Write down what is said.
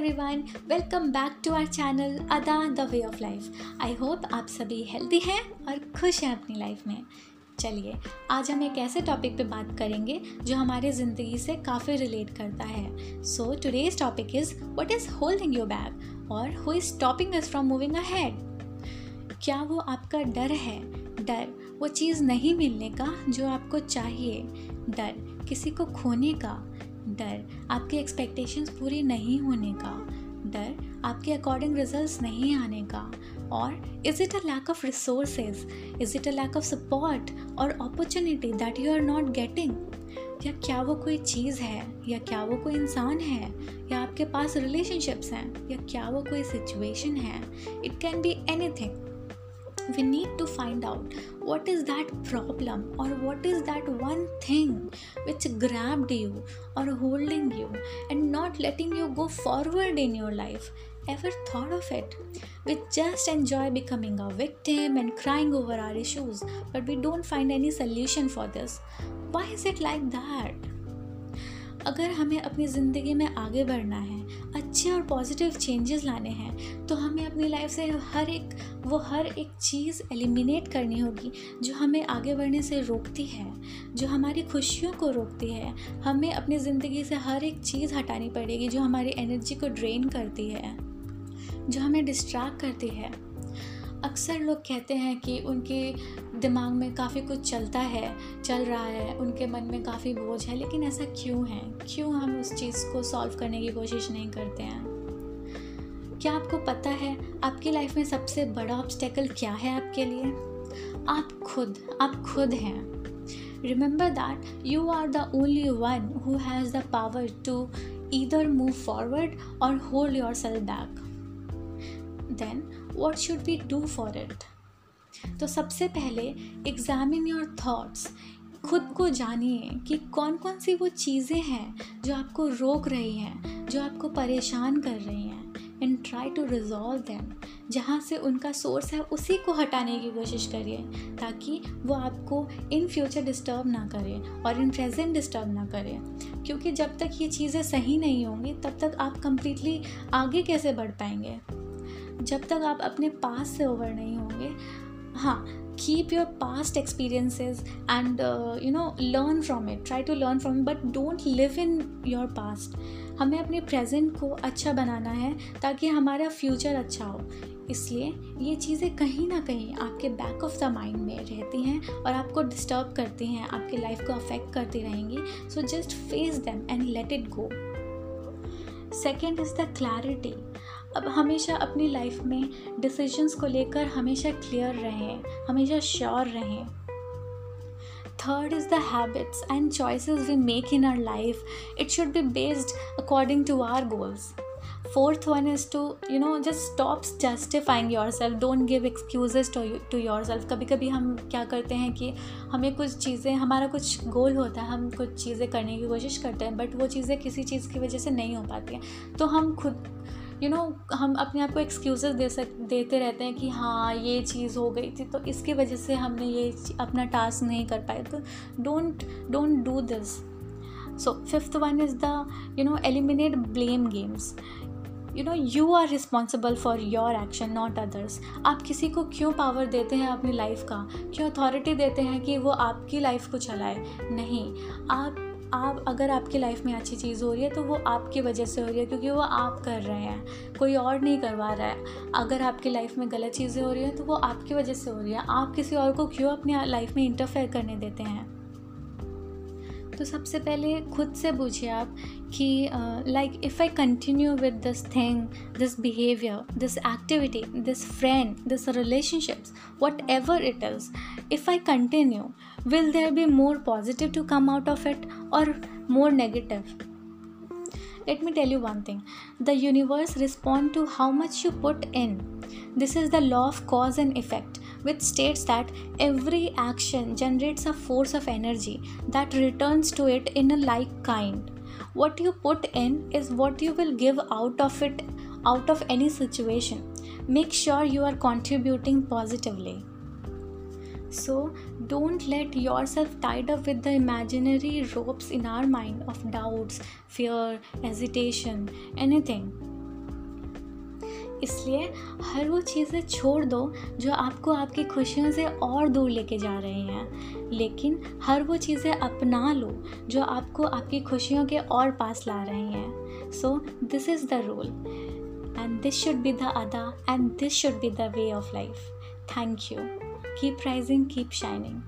Everyone welcome back to our channel Ada the way of life I hope आप सभी healthy हैं और खुश हैं अपनी लाइफ में। चलिए, आज हम एक ऐसे टॉपिक पे बात करेंगे जो हमारे ज़िंदगी से काफ़ी रिलेट करता है। So today's topic is what is holding your bag और who is stopping us from moving ahead क्या वो आपका डर है? डर, वो चीज़ नहीं मिलने का जो आपको चाहिए। डर, किसी को खोने का। डर, आपकी एक्सपेक्टेशंस पूरी नहीं होने का, डर, आपके अकॉर्डिंग रिजल्ट्स नहीं आने का, और is it a lack of resources is it a lack of support और opportunity that you are not getting या क्या वो कोई चीज़ है, या क्या वो कोई इंसान है, या आपके पास रिलेशनशिप्स हैं, या क्या वो कोई सिचुएशन है? It can be anything we need to find out what is that problem or what is that one thing which grabbed you or holding you and not letting you go forward in your life. Ever thought of it? We just enjoy becoming a victim and crying over our issues but we don't find any solution for this. Why is it like that अगर हमें अपनी ज़िंदगी में आगे बढ़ना है, अच्छे और पॉजिटिव चेंजेस लाने हैं तो हमें अपनी लाइफ से हर एक, वो हर एक चीज़ एलिमिनेट करनी होगी जो हमें आगे बढ़ने से रोकती है, जो हमारी खुशियों को रोकती है। हमें अपनी ज़िंदगी से हर एक चीज़ हटानी पड़ेगी जो हमारी एनर्जी को ड्रेन करती है, जो हमें डिस्ट्रैक्ट करती है। अक्सर लोग कहते हैं कि उनके दिमाग में काफ़ी कुछ चलता है, चल रहा है, उनके मन में काफ़ी बोझ है, लेकिन ऐसा क्यों है? क्यों हम उस चीज़ को सॉल्व करने की कोशिश नहीं करते हैं? क्या आपको पता है आपकी लाइफ में सबसे बड़ा ऑब्स्टेकल क्या है आपके लिए? आप खुद आप खुद हैं। Remember that you are the only one who has the power to either move forward और hold yourself back then what should we do for it तो सबसे पहले एग्जामिन योर थाट्स खुद को जानिए कि कौन कौन सी वो चीज़ें हैं जो आपको रोक रही हैं, जो आपको परेशान कर रही हैं and try to resolve them जहाँ से उनका सोर्स है, उसी को हटाने की कोशिश करिए, ताकि वो आपको इन फ्यूचर डिस्टर्ब ना करे और इन प्रेजेंट डिस्टर्ब ना करे। क्योंकि जब तक ये चीज़ें सही नहीं होंगी, तब तक आप कंप्लीटली आगे कैसे बढ़ पाएँगे? जब तक आप अपने पास से ओवर नहीं होंगे हाँ keep your past experiences and you know learn from it try to learn from but don't live in your past हमें अपने प्रेजेंट को अच्छा बनाना है ताकि हमारा फ्यूचर अच्छा हो। इसलिए ये चीज़ें कहीं ना कहीं आपके बैक ऑफ़ द माइंड में रहती हैं और आपको डिस्टर्ब करती हैं, आपकी लाइफ को अफेक्ट करती रहेंगी। So just face them and let it go second is the clarity अब हमेशा अपनी लाइफ में डिसीजंस को लेकर हमेशा क्लियर रहें, हमेशा श्योर रहें। Third is the habits and choices we make in our life it should be based according to our goals fourth one is to you know just stops justifying yourself don't give excuses to yourself कभी कभी हम क्या करते हैं कि हमें कुछ चीज़ें, हमारा कुछ गोल होता है, हम कुछ चीज़ें करने की कोशिश करते हैं बट वो चीज़ें किसी चीज़ की वजह से नहीं हो पाती हैं। तो हम खुद यू you नो know, हम अपने आप को एक्सक्यूज़ दे सक देते रहते हैं कि हाँ ये चीज़ हो गई थी तो इसकी वजह से हमने ये अपना टास्क नहीं कर पाए। तो don't don't do this so fifth one is the you know eliminate blame games you know you are responsible for your action not others आप किसी को क्यों पावर देते हैं अपनी लाइफ का? क्यों अथॉरिटी देते हैं कि वो आपकी लाइफ को चलाए? नहीं. आप आप, अगर आपकी लाइफ में अच्छी चीज़ हो रही है तो वो आपकी वजह से हो रही है, क्योंकि वो आप कर रहे हैं। कोई और नहीं करवा रहा है। अगर आपकी लाइफ में गलत चीज़ें हो रही हैं तो वो आपकी वजह से हो रही है। आप किसी और को क्यों अपने लाइफ में इंटरफेयर करने देते हैं? तो सबसे पहले खुद से पूछिए आप कि like if I continue with this thing this behaviour this activity this friend this relationships whatever it is if I continue will there be more positive to come out of it or more negative? Let me tell you one thing. The universe respond to how much you put in. This is the law of cause and effect which states that every action generates a force of energy that returns to it in a like kind. What you put in is what you will give out of it out of any situation. Make sure you are contributing positively so don't let yourself tied up with the imaginary ropes in our mind of doubts, fear, hesitation, anything. इसलिए हर वो चीज़ें छोड़ दो जो आपको आपकी खुशियों से और दूर लेके जा रही हैं। लेकिन हर वो चीज़ें अपना लो जो आपको आपकी खुशियों के और पास ला रही हैं। So this is the rule and this should be the Ada and this should be the way of life thank you Keep rising, keep shining.